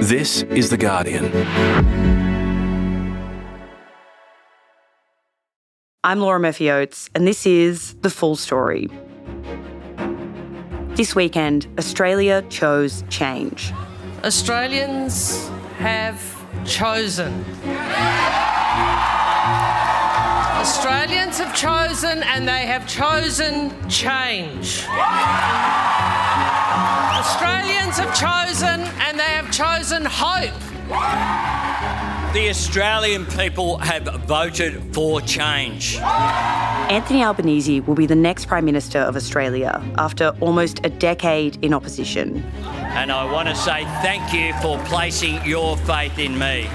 This is The Guardian. I'm Laura Murphy Oates, and this is The Full Story. This weekend, Australia chose change. Australians have chosen. Australians have chosen and they have chosen change. Australians have chosen and they have chosen hope. The Australian people have voted for change. Anthony Albanese will be the next Prime Minister of Australia after almost a decade in opposition. And I want to say thank you for placing your faith in me.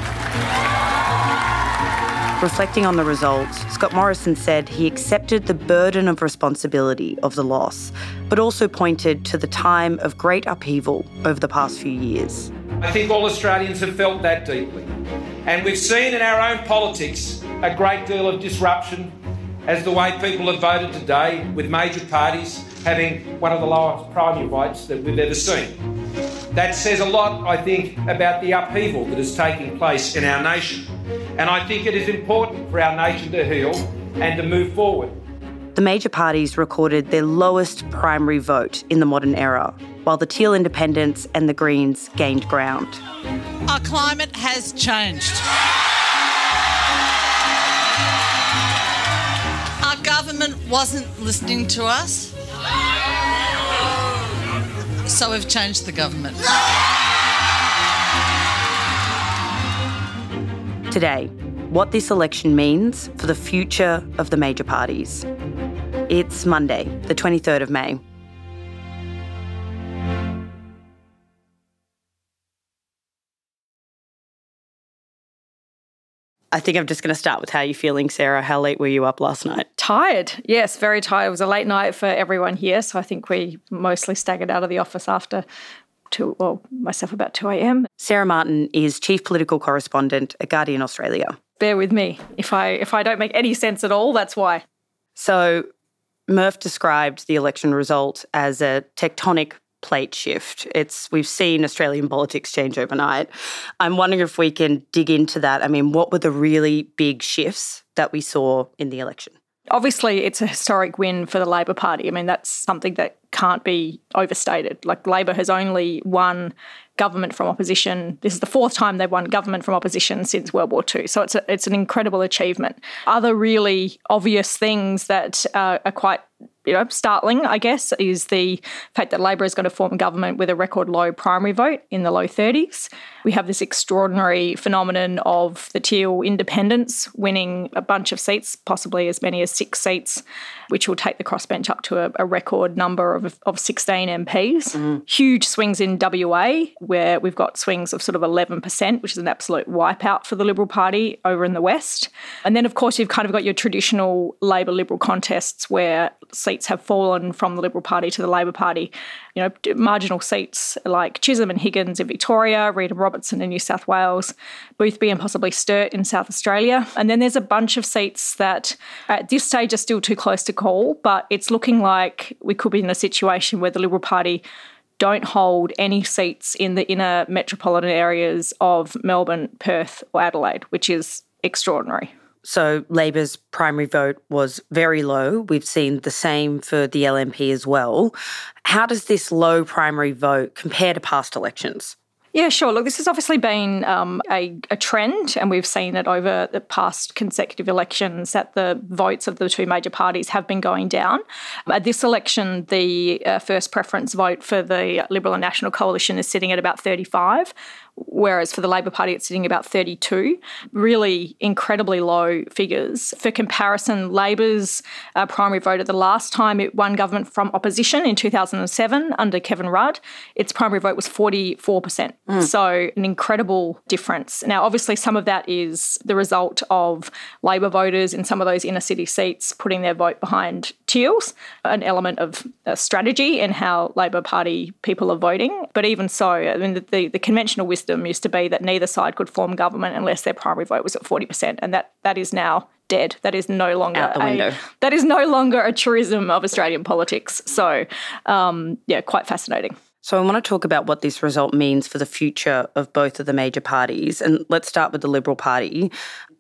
Reflecting on the results, Scott Morrison said he accepted the burden of responsibility of the loss, but also pointed to the time of great upheaval over the past few years. I think all Australians have felt that deeply. And we've seen in our own politics a great deal of disruption as the way people have voted today, with major parties having one of the lowest primary votes that we've ever seen. That says a lot, I think, about the upheaval that is taking place in our nation. And I think it is important for our nation to heal and to move forward. The major parties recorded their lowest primary vote in the modern era, while the Teal Independents and the Greens gained ground. Our climate has changed. Our government wasn't listening to us, so we've changed the government. Today, what this election means for the future of the major parties. It's Monday, the 23rd of May. I think I'm just going to start with how you're feeling, Sarah. How late were you up last night? Tired. Yes, very tired. It was a late night for everyone here. So I think we mostly staggered out of the office after two, well, myself about 2 a.m. Sarah Martin is Chief Political Correspondent at Guardian Australia. Bear with me. If I if I don't make any sense at all, that's why. So Murph described the election result as a tectonic plate shift. It's we've seen Australian politics change overnight. I'm wondering if we can dig into that. I mean, what were the really big shifts that we saw in the election? Obviously, it's a historic win for the Labor Party. I mean, that's something that can't be overstated. Like, Labor has only won government from opposition. This is the fourth time they've won government from opposition since World War II. So it's a, it's an incredible achievement. Other really obvious things that uh, are quite you know, startling, I guess, is the fact that Labor is going to form a government with a record low primary vote in the low 30s. We have this extraordinary phenomenon of the Teal independents winning a bunch of seats, possibly as many as six seats, which will take the crossbench up to a, a record number of, of 16 MPs. Mm. Huge swings in WA, where we've got swings of sort of 11%, which is an absolute wipeout for the Liberal Party over in the West. And then, of course, you've kind of got your traditional Labor Liberal contests where seats have fallen from the Liberal Party to the Labor Party. You know, marginal seats like Chisholm and Higgins in Victoria, Reid and Robertson in New South Wales, Boothby and possibly Sturt in South Australia. And then there's a bunch of seats that at this stage are still too close to call, but it's looking like we could be in a situation where the Liberal Party don't hold any seats in the inner metropolitan areas of Melbourne, Perth, or Adelaide, which is extraordinary. So Labor's primary vote was very low. We've seen the same for the LNP as well. How does this low primary vote compare to past elections? Yeah, sure. Look, this has obviously been um, a, a, trend, and we've seen it over the past consecutive elections that the votes of the two major parties have been going down. At this election, the uh, first preference vote for the Liberal and National Coalition is sitting at about 35, whereas for the Labor Party it's sitting about 32. Really incredibly low figures. For comparison, Labor's uh, primary vote at the last time it won government from opposition in 2007 under Kevin Rudd, its primary vote was 44%. Mm. So an incredible difference. Now, obviously, some of that is the result of Labor voters in some of those inner city seats putting their vote behind Teals, an element of uh, strategy in how Labor Party people are voting. But even so, I mean, the, the, the conventional wisdom used to be that neither side could form government unless their primary vote was at 40%, and that, that is now dead. That is no longer out the window. A, that is no longer a truism of Australian politics. So, um, yeah, quite fascinating. So, I want to talk about what this result means for the future of both of the major parties. And let's start with the Liberal Party.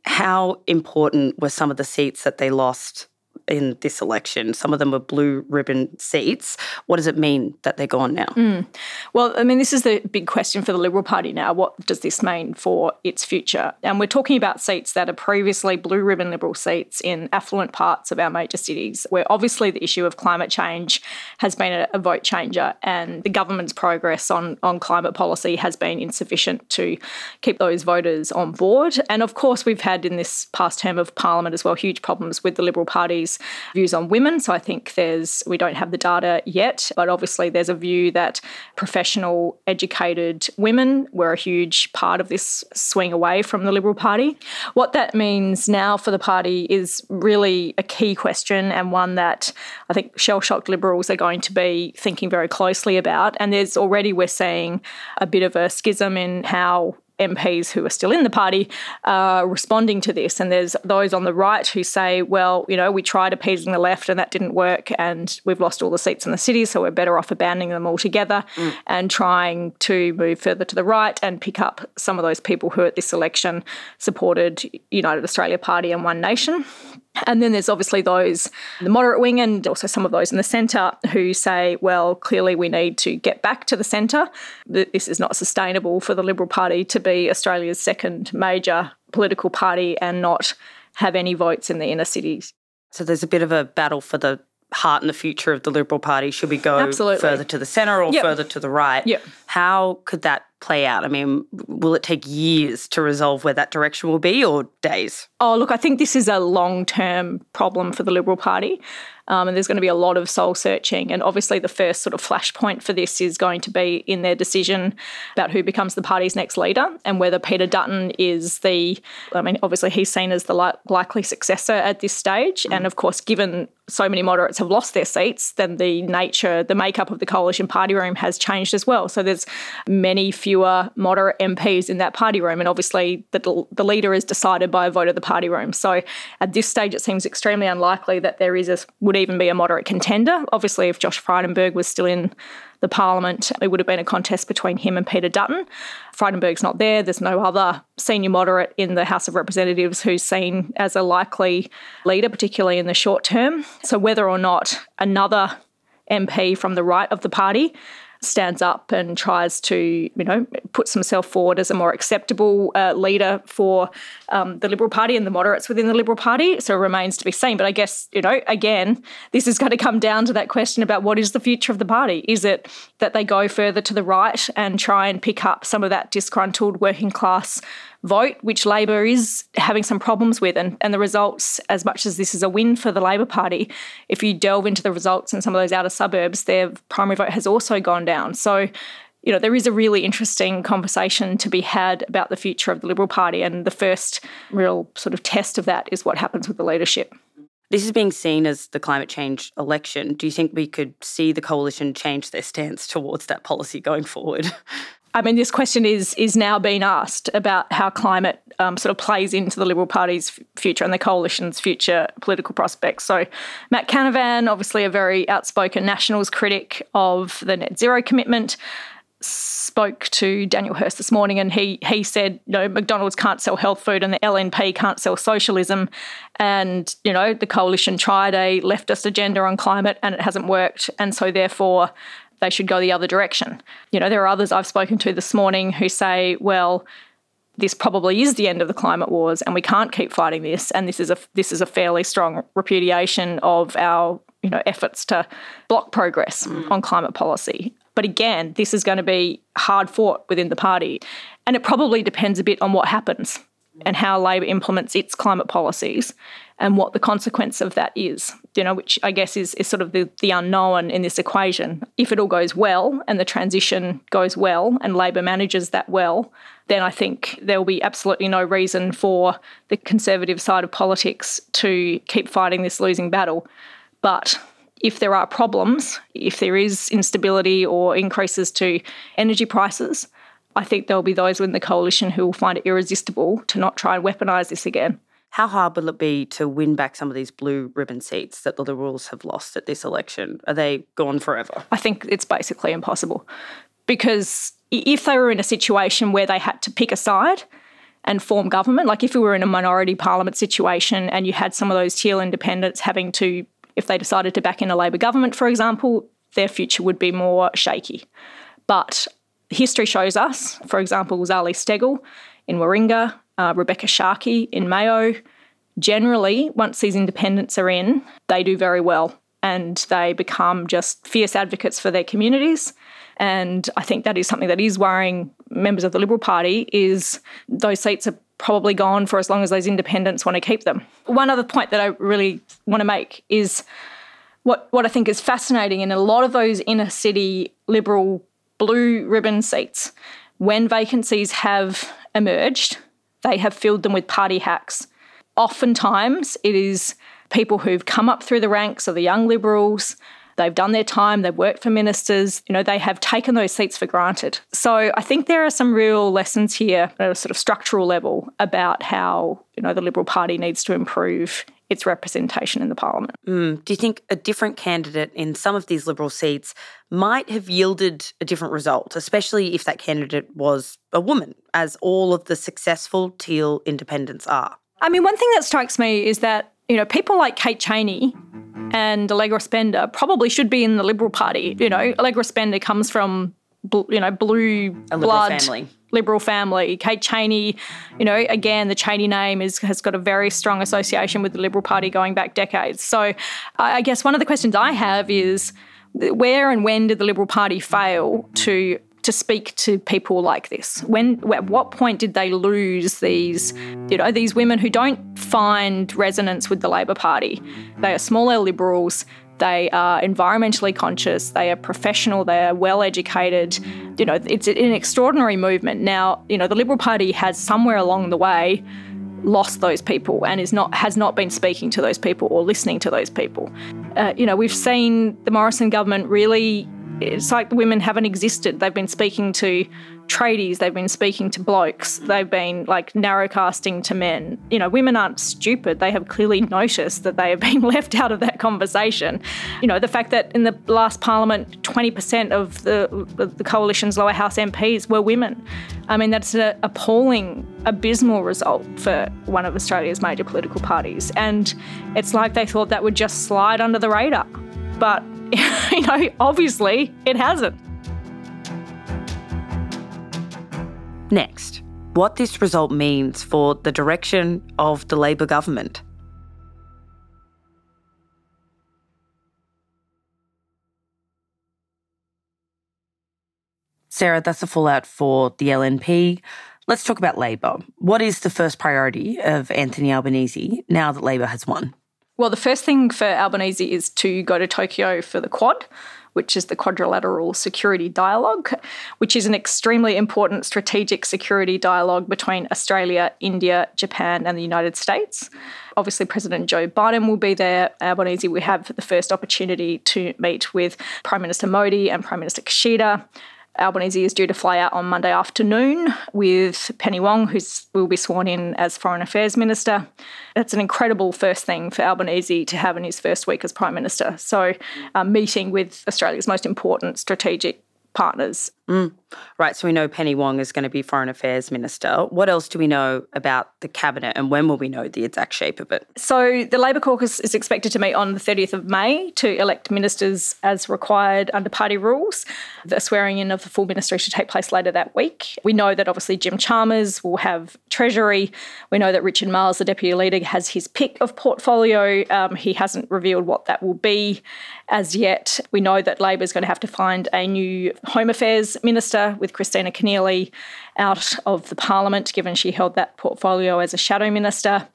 How important were some of the seats that they lost in this election. Some of them were blue ribbon seats. What does it mean that they're gone now? Mm. Well, I mean, this is the big question for the Liberal Party now. What does this mean for its future? And we're talking about seats that are previously blue ribbon Liberal seats in affluent parts of our major cities, where obviously the issue of climate change has been a, a vote changer, and the government's progress on, on climate policy has been insufficient to keep those voters on board. And of course, we've had in this past term of Parliament as well huge problems with the Liberal Party's views on women. So I think there's, we don't have the data yet, but obviously there's a view that professional, educated women were a huge part of this swing away from the Liberal Party. What that means now for the party is really a key question and one that I think shell shocked Liberals are going to be thinking very closely about. And there's already, we're seeing a bit of a schism in how MPs who are still in the party are responding to this. And there's those on the right who say, well, you know, we tried appeasing the left and that didn't work, and we've lost all the seats in the city, so we're better off abandoning them altogether mm. and trying to move further to the right and pick up some of those people who at this election supported United Australia Party and One Nation. And then there's obviously those, the moderate wing, and also some of those in the centre who say, well, clearly we need to get back to the centre. This is not sustainable for the Liberal Party to be Australia's second major political party and not have any votes in the inner cities. So there's a bit of a battle for the heart and the future of the Liberal Party. Should we go Absolutely. further to the centre or yep. further to the right? Yep. How could that play out? I mean, will it take years to resolve where that direction will be or days? Oh, look, I think this is a long term problem for the Liberal Party. Um, and there's going to be a lot of soul searching. And obviously, the first sort of flashpoint for this is going to be in their decision about who becomes the party's next leader and whether Peter Dutton is the, I mean, obviously, he's seen as the li- likely successor at this stage. Mm. And of course, given so many moderates have lost their seats, then the nature, the makeup of the coalition party room has changed as well. So there's many fewer moderate MPs in that party room. And obviously, the, the leader is decided by a vote of the party room. So at this stage, it seems extremely unlikely that there is a, would even be a moderate contender. Obviously, if Josh Frydenberg was still in the parliament, it would have been a contest between him and Peter Dutton. Frydenberg's not there. There's no other senior moderate in the House of Representatives who's seen as a likely leader, particularly in the short term. So, whether or not another MP from the right of the party stands up and tries to, you know, puts himself forward as a more acceptable uh, leader for um, the Liberal Party and the moderates within the Liberal Party. So it remains to be seen. But I guess, you know, again, this is going to come down to that question about what is the future of the party? Is it that they go further to the right and try and pick up some of that disgruntled working class vote, which Labor is having some problems with. And, and the results, as much as this is a win for the Labor Party, if you delve into the results in some of those outer suburbs, their primary vote has also gone down. So, you know, there is a really interesting conversation to be had about the future of the Liberal Party. And the first real sort of test of that is what happens with the leadership. This is being seen as the climate change election. Do you think we could see the coalition change their stance towards that policy going forward? I mean, this question is is now being asked about how climate um, sort of plays into the Liberal Party's future and the coalition's future political prospects. So, Matt Canavan, obviously a very outspoken Nationals critic of the net zero commitment, spoke to Daniel Hurst this morning, and he he said, you know, McDonald's can't sell health food, and the LNP can't sell socialism, and you know, the coalition tried a leftist agenda on climate, and it hasn't worked, and so therefore they should go the other direction. You know, there are others I've spoken to this morning who say, well, this probably is the end of the climate wars and we can't keep fighting this and this is a this is a fairly strong repudiation of our you know efforts to block progress mm. on climate policy but again this is going to be hard fought within the party and it probably depends a bit on what happens and how labor implements its climate policies and what the consequence of that is, you know, which I guess is, is sort of the, the unknown in this equation. If it all goes well and the transition goes well and Labor manages that well, then I think there will be absolutely no reason for the Conservative side of politics to keep fighting this losing battle. But if there are problems, if there is instability or increases to energy prices, I think there'll be those within the coalition who will find it irresistible to not try and weaponise this again. how hard will it be to win back some of these blue ribbon seats that the Liberals have lost at this election? Are they gone forever? I think it's basically impossible because if they were in a situation where they had to pick a side and form government, like if we were in a minority parliament situation and you had some of those teal independents having to, if they decided to back in a Labor government, for example, their future would be more shaky. But history shows us, for example, Zali Steggall in Warringah, uh, Rebekha Sharkie in Mayo, generally, once these independents are in, they do very well and they become just fierce advocates for their communities. And I think that is something that is worrying members of the Liberal Party is those seats are probably gone for as long as those independents want to keep them. One other point that I really want to make is what, what I think is fascinating in a lot of those inner city Liberal blue ribbon seats, when vacancies have emerged, they have filled them with party hacks. Oftentimes, it is people who've come up through the ranks of the young Liberals. They've done their time, they've worked for ministers, you know, they have taken those seats for granted. So I think there are some real lessons here at a sort of structural level about how, you know, the Liberal Party needs to improve its representation in the parliament. Mm. Do you think a different candidate in some of these Liberal seats might have yielded a different result, especially if that candidate was a woman, as all of the successful teal independents are? I mean, one thing that strikes me is that, you know, people like Kate Chaney and Allegra Spender probably should be in the Liberal Party. You know, Allegra Spender comes from, you know, blue a blood. Liberal family. Liberal family. Kate Chaney, you know, again, the Chaney name is has got a very strong association with the Liberal Party going back decades. So I guess one of the questions I have is where and when did the Liberal Party fail to to speak to people like this? When at what point did they lose these, you know, these women who don't find resonance with the Labor Party? They are small L liberals. They are environmentally conscious. They are professional. They are well educated. You know, it's an extraordinary movement. Now, you know, the Liberal Party has somewhere along the way lost those people and is not has not been speaking to those people or listening to those people. Uh, you know, we've seen the Morrison government really it's like the women haven't existed. They've been speaking to tradies, they've been speaking to blokes, they've been like narrowcasting to men. You know, women aren't stupid. They have clearly noticed that they have been left out of that conversation. You know, the fact that in the last parliament, 20% of the, the coalition's lower house MPs were women. I mean, that's an appalling, abysmal result for one of Australia's major political parties. And it's like they thought that would just slide under the radar. But you know, obviously it hasn't. Next, what this result means for the direction of the Labor government. Sarah, that's the fallout for the LNP. Let's talk about Labor. What is the first priority of Anthony Albanese now that Labor has won? Well, the first thing for Albanese is to go to Tokyo for the Quad, which is the Quadrilateral Security Dialogue, which is an extremely important strategic security dialogue between Australia, India, Japan, and the United States. Obviously, President Joe Biden will be there. Albanese we have the first opportunity to meet with Prime Minister Modi and Prime Minister Kishida. Albanese is due to fly out on Monday afternoon with Penny Wong, who will be sworn in as Foreign Affairs Minister. That's an incredible first thing for Albanese to have in his first week as Prime Minister. So, um, meeting with Australia's most important strategic partners. Mm. Right, so we know Penny Wong is going to be Foreign Affairs Minister. What else do we know about the Cabinet and when will we know the exact shape of it? So, the Labor caucus is expected to meet on the 30th of May to elect ministers as required under party rules. The swearing in of the full ministry should take place later that week. We know that obviously Jim Chalmers will have Treasury. We know that Richard Marles, the Deputy Leader, has his pick of portfolio. Um, he hasn't revealed what that will be as yet. We know that Labor is going to have to find a new Home Affairs Minister with Kristina Keneally out of the Parliament, given she held that portfolio as a shadow minister.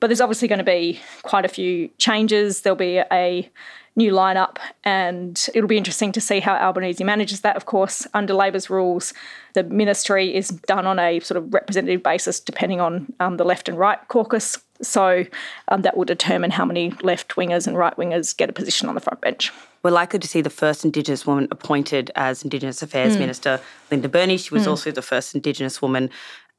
But there's obviously going to be quite a few changes. There'll be a new lineup, and it'll be interesting to see how Albanese manages that. Of course, under Labor's rules, the ministry is done on a sort of representative basis, depending on um, the left and right caucus. So um, that will determine how many left wingers and right wingers get a position on the front bench. We're likely to see the first Indigenous woman appointed as Indigenous Affairs mm. Minister, Linda Burney. She was mm. also the first Indigenous woman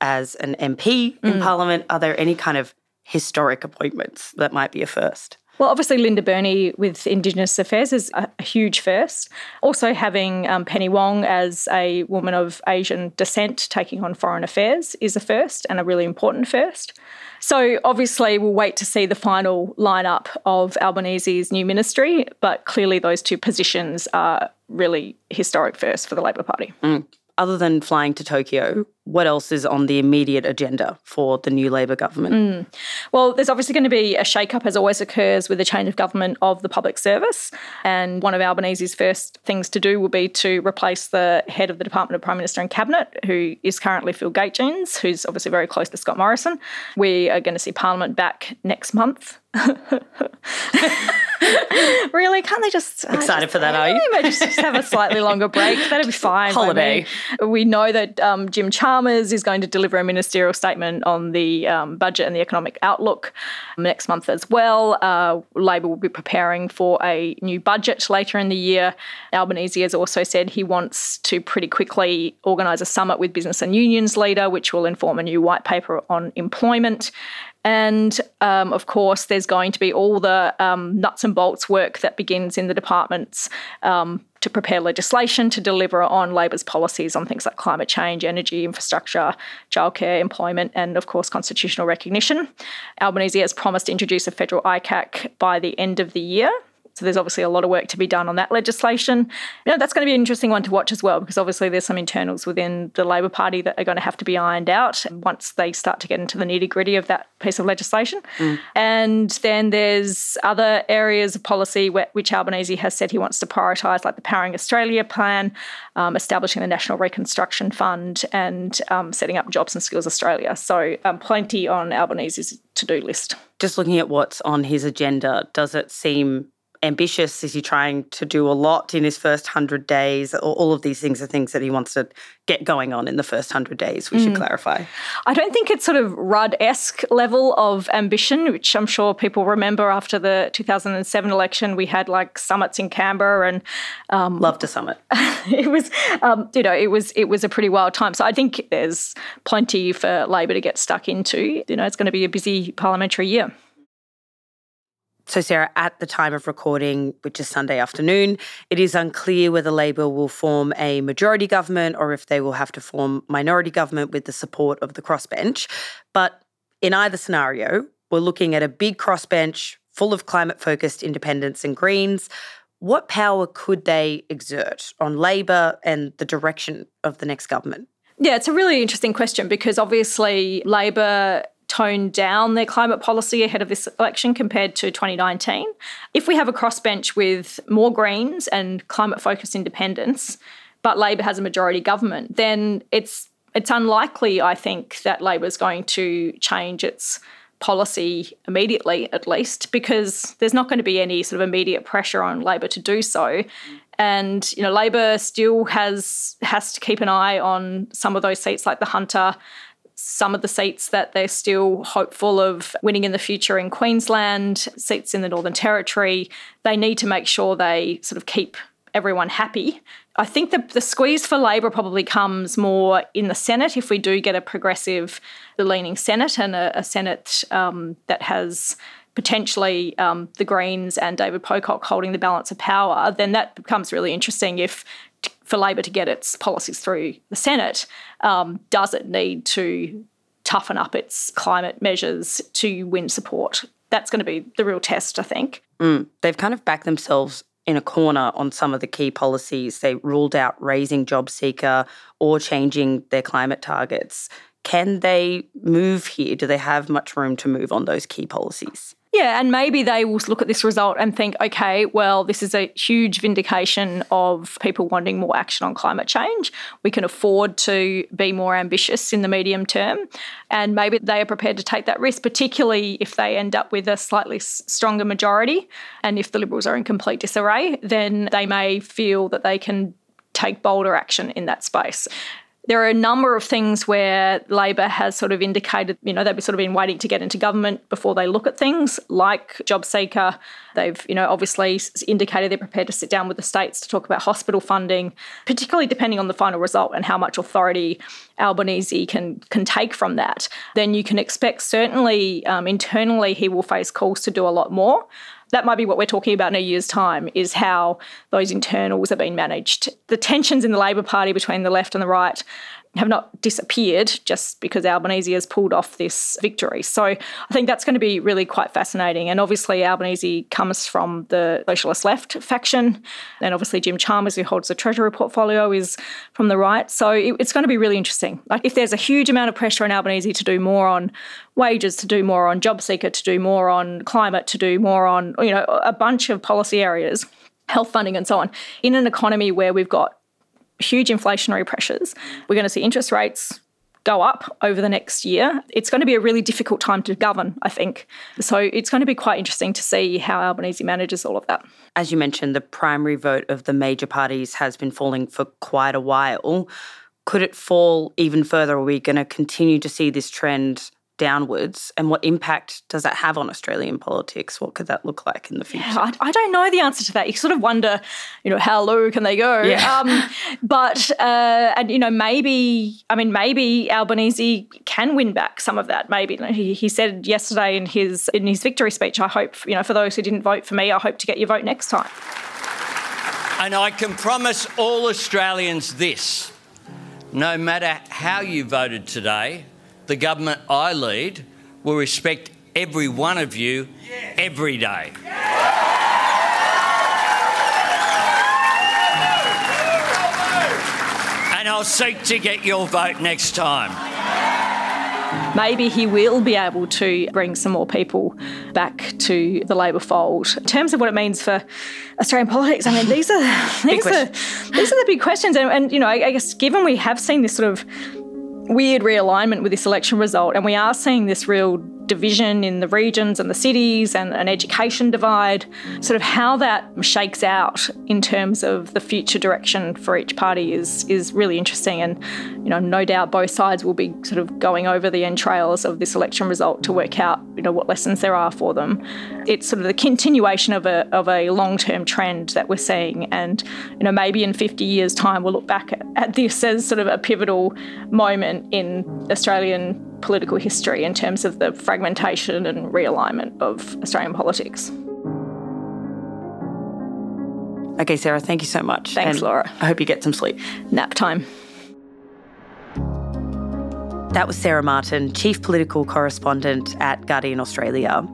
as an MP in mm. Parliament. Are there any kind of historic appointments that might be a first? Well, obviously, Linda Burney with Indigenous Affairs is a, huge first. Also, having um, Penny Wong as a woman of Asian descent taking on foreign affairs is a first and a really important first. So, obviously, we'll wait to see the final lineup of Albanese's new ministry, but clearly, those two positions are really historic first for the Labor Party. Mm other than flying to Tokyo, what else is on the immediate agenda for the new Labor government? Mm. Well, there's obviously going to be a shake-up, as always occurs with the change of government of the public service. And one of Albanese's first things to do will be to replace the head of the Department of Prime Minister and Cabinet, who is currently Phil Gaetjens, who's obviously very close to Scott Morrison. We are going to see Parliament back next month. really? Can't they just excited just, for that? Are you? Maybe just, just have a slightly longer break. That'd be fine. Holiday. We know that um, Jim Is going to deliver a ministerial statement on the um, budget and the economic outlook next month as well. Uh, Labor will be preparing for a new budget later in the year. Albanese has also said he wants to pretty quickly organise a summit with business and unions leader, which will inform a new white paper on employment. And um, of course, there's going to be all the um, nuts and bolts work that begins in the departments um, to prepare legislation to deliver on Labor's policies on things like climate change, energy, infrastructure, childcare, employment, and of course, constitutional recognition. Albanese has promised to introduce a federal ICAC by the end of the year. So there's obviously a lot of work to be done on that legislation. You know, that's going to be an interesting one to watch as well because obviously there's some internals within the Labor Party that are going to have to be ironed out once they start to get into the nitty gritty of that piece of legislation. Mm. And then there's other areas of policy which Albanese has said he wants to prioritise, like the Powering Australia plan, um, establishing the National Reconstruction Fund, and um, setting up Jobs and Skills Australia. So um, plenty on Albanese's to-do list. Just looking at what's on his agenda, does it seem ambitious? Is he trying to do a lot in his first 100 days? All of these things are things that he wants to get going on in the first 100 days, we mm. should clarify. I don't think it's sort of Rudd esque level of ambition, which I'm sure people remember after the 2007 election. We had like summits in Canberra and. Um, Loved a summit. it was, um, you know, it was, it was a pretty wild time. So I think there's plenty for Labor to get stuck into. You know, it's going to be a busy parliamentary year. So, Sarah, at the time of recording, which is Sunday afternoon, it is unclear whether Labor will form a majority government or if they will have to form minority government with the support of the crossbench. But in either scenario, we're looking at a big crossbench full of climate focused independents and Greens. What power could they exert on Labor and the direction of the next government? Yeah, it's a really interesting question because obviously Labor toned down their climate policy ahead of this election compared to 2019. If we have a crossbench with more Greens and climate focused independents, but Labor has a majority government, then it's it's unlikely, I think, that Labor is going to change its policy immediately, at least, because there's not going to be any sort of immediate pressure on Labor to do so. And you know, Labor still has has to keep an eye on some of those seats like the Hunter some of the seats that they're still hopeful of winning in the future in Queensland, seats in the Northern Territory. They need to make sure they sort of keep everyone happy. I think the, the squeeze for Labor probably comes more in the Senate if we do get a progressive leaning Senate and a, a Senate um, that has potentially um, the Greens and David Pocock holding the balance of power, then that becomes really interesting if for Labor to get its policies through the Senate, um, does it need to toughen up its climate measures to win support? That's going to be the real test, I think. Mm, they've kind of backed themselves in a corner on some of the key policies. They ruled out raising job seeker or changing their climate targets. Can they move here? Do they have much room to move on those key policies? Yeah, and maybe they will look at this result and think, okay, well, this is a huge vindication of people wanting more action on climate change. We can afford to be more ambitious in the medium term. And maybe they are prepared to take that risk, particularly if they end up with a slightly stronger majority. And if the Liberals are in complete disarray, then they may feel that they can take bolder action in that space there are a number of things where Labor has sort of indicated, you know, they've sort of been waiting to get into government before they look at things like JobSeeker. They've, you know, obviously indicated they're prepared to sit down with the states to talk about hospital funding, particularly depending on the final result and how much authority Albanese can can take from that. Then you can expect certainly um, internally he will face calls to do a lot more that might be what we're talking about in a year's time is how those internals are being managed. The tensions in the Labor Party between the left and the right have not disappeared just because Albanese has pulled off this victory. So I think that's going to be really quite fascinating. And obviously, Albanese comes from the socialist left faction. And obviously, Jim Chalmers, who holds the Treasury portfolio, is from the right. So it's going to be really interesting. Like, if there's a huge amount of pressure on Albanese to do more on wages, to do more on job seeker, to do more on climate, to do more on, you know, a bunch of policy areas health funding and so on in an economy where we've got huge inflationary pressures. We're going to see interest rates go up over the next year. It's going to be a really difficult time to govern, I think. So it's going to be quite interesting to see how Albanese manages all of that. As you mentioned, the primary vote of the major parties has been falling for quite a while. Could it fall even further? Are we going to continue to see this trend downwards and what impact does that have on Australian politics? What could that look like in the future? Yeah, I, I, don't know the answer to that. You sort of wonder, you know, how low can they go? Yeah. Um, but, uh, and, you know, maybe, I mean, maybe Albanese can win back some of that. Maybe he, he said yesterday in his, in his victory speech, I hope, you know, for those who didn't vote for me, I hope to get your vote next time. And I can promise all Australians this no matter how you voted today, the government I lead will respect every one of you every day. And I'll seek to get your vote next time. Maybe he will be able to bring some more people back to the Labor fold. In terms of what it means for Australian politics, I mean, these are these are these are the big questions. And, and you know, I, I guess given we have seen this sort of weird realignment with this election result, and we are seeing this real division in the regions and the cities and an education divide, sort of how that shakes out in terms of the future direction for each party is is really interesting. And you know, no doubt both sides will be sort of going over the entrails of this election result to work out you know what lessons there are for them. It's sort of the continuation of a of a long term trend that we're seeing, and you know maybe in 50 years' time we'll look back at, at this as sort of a pivotal moment in Australian political history in terms of the fragmentation and realignment of Australian politics. Okay, Sarah, thank you so much. Thanks, Laura. I hope you get some sleep. Nap time. That was Sarah Martin, Chief Political Correspondent at Guardian Australia.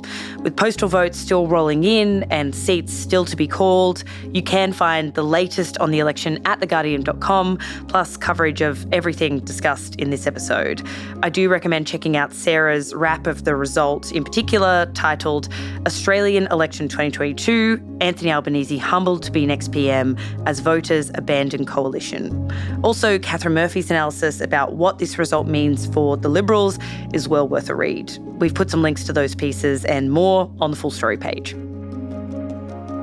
With postal votes still rolling in and seats still to be called, you can find the latest on the election at theguardian.com, plus coverage of everything discussed in this episode. I do recommend checking out Sarah's wrap of the results, in particular titled Australian Election 2022 Anthony Albanese humbled to be next PM as voters abandon coalition. Also, Katharine Murphy's analysis about what this result means for the Liberals is well worth a read. We've put some links to those pieces and more on the full story page.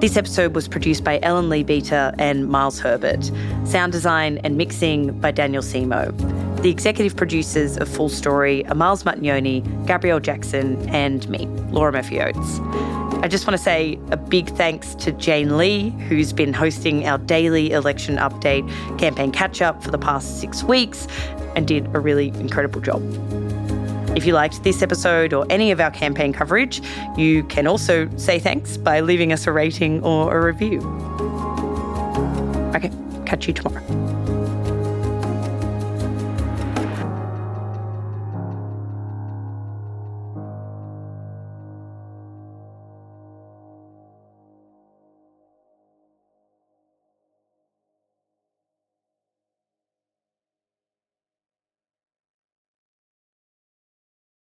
This episode was produced by Ellen Leabeater and Miles Herbert. Sound design and mixing by Daniel Simo. The executive producers of Full Story are Miles Martignoni, Gabrielle Jackson, and me, Laura Murphy Oates. I just want to say a big thanks to Jane Lee, who's been hosting our daily election update campaign catch up for the past six weeks and did a really incredible job. If you liked this episode or any of our campaign coverage, you can also say thanks by leaving us a rating or a review. Okay, catch you tomorrow.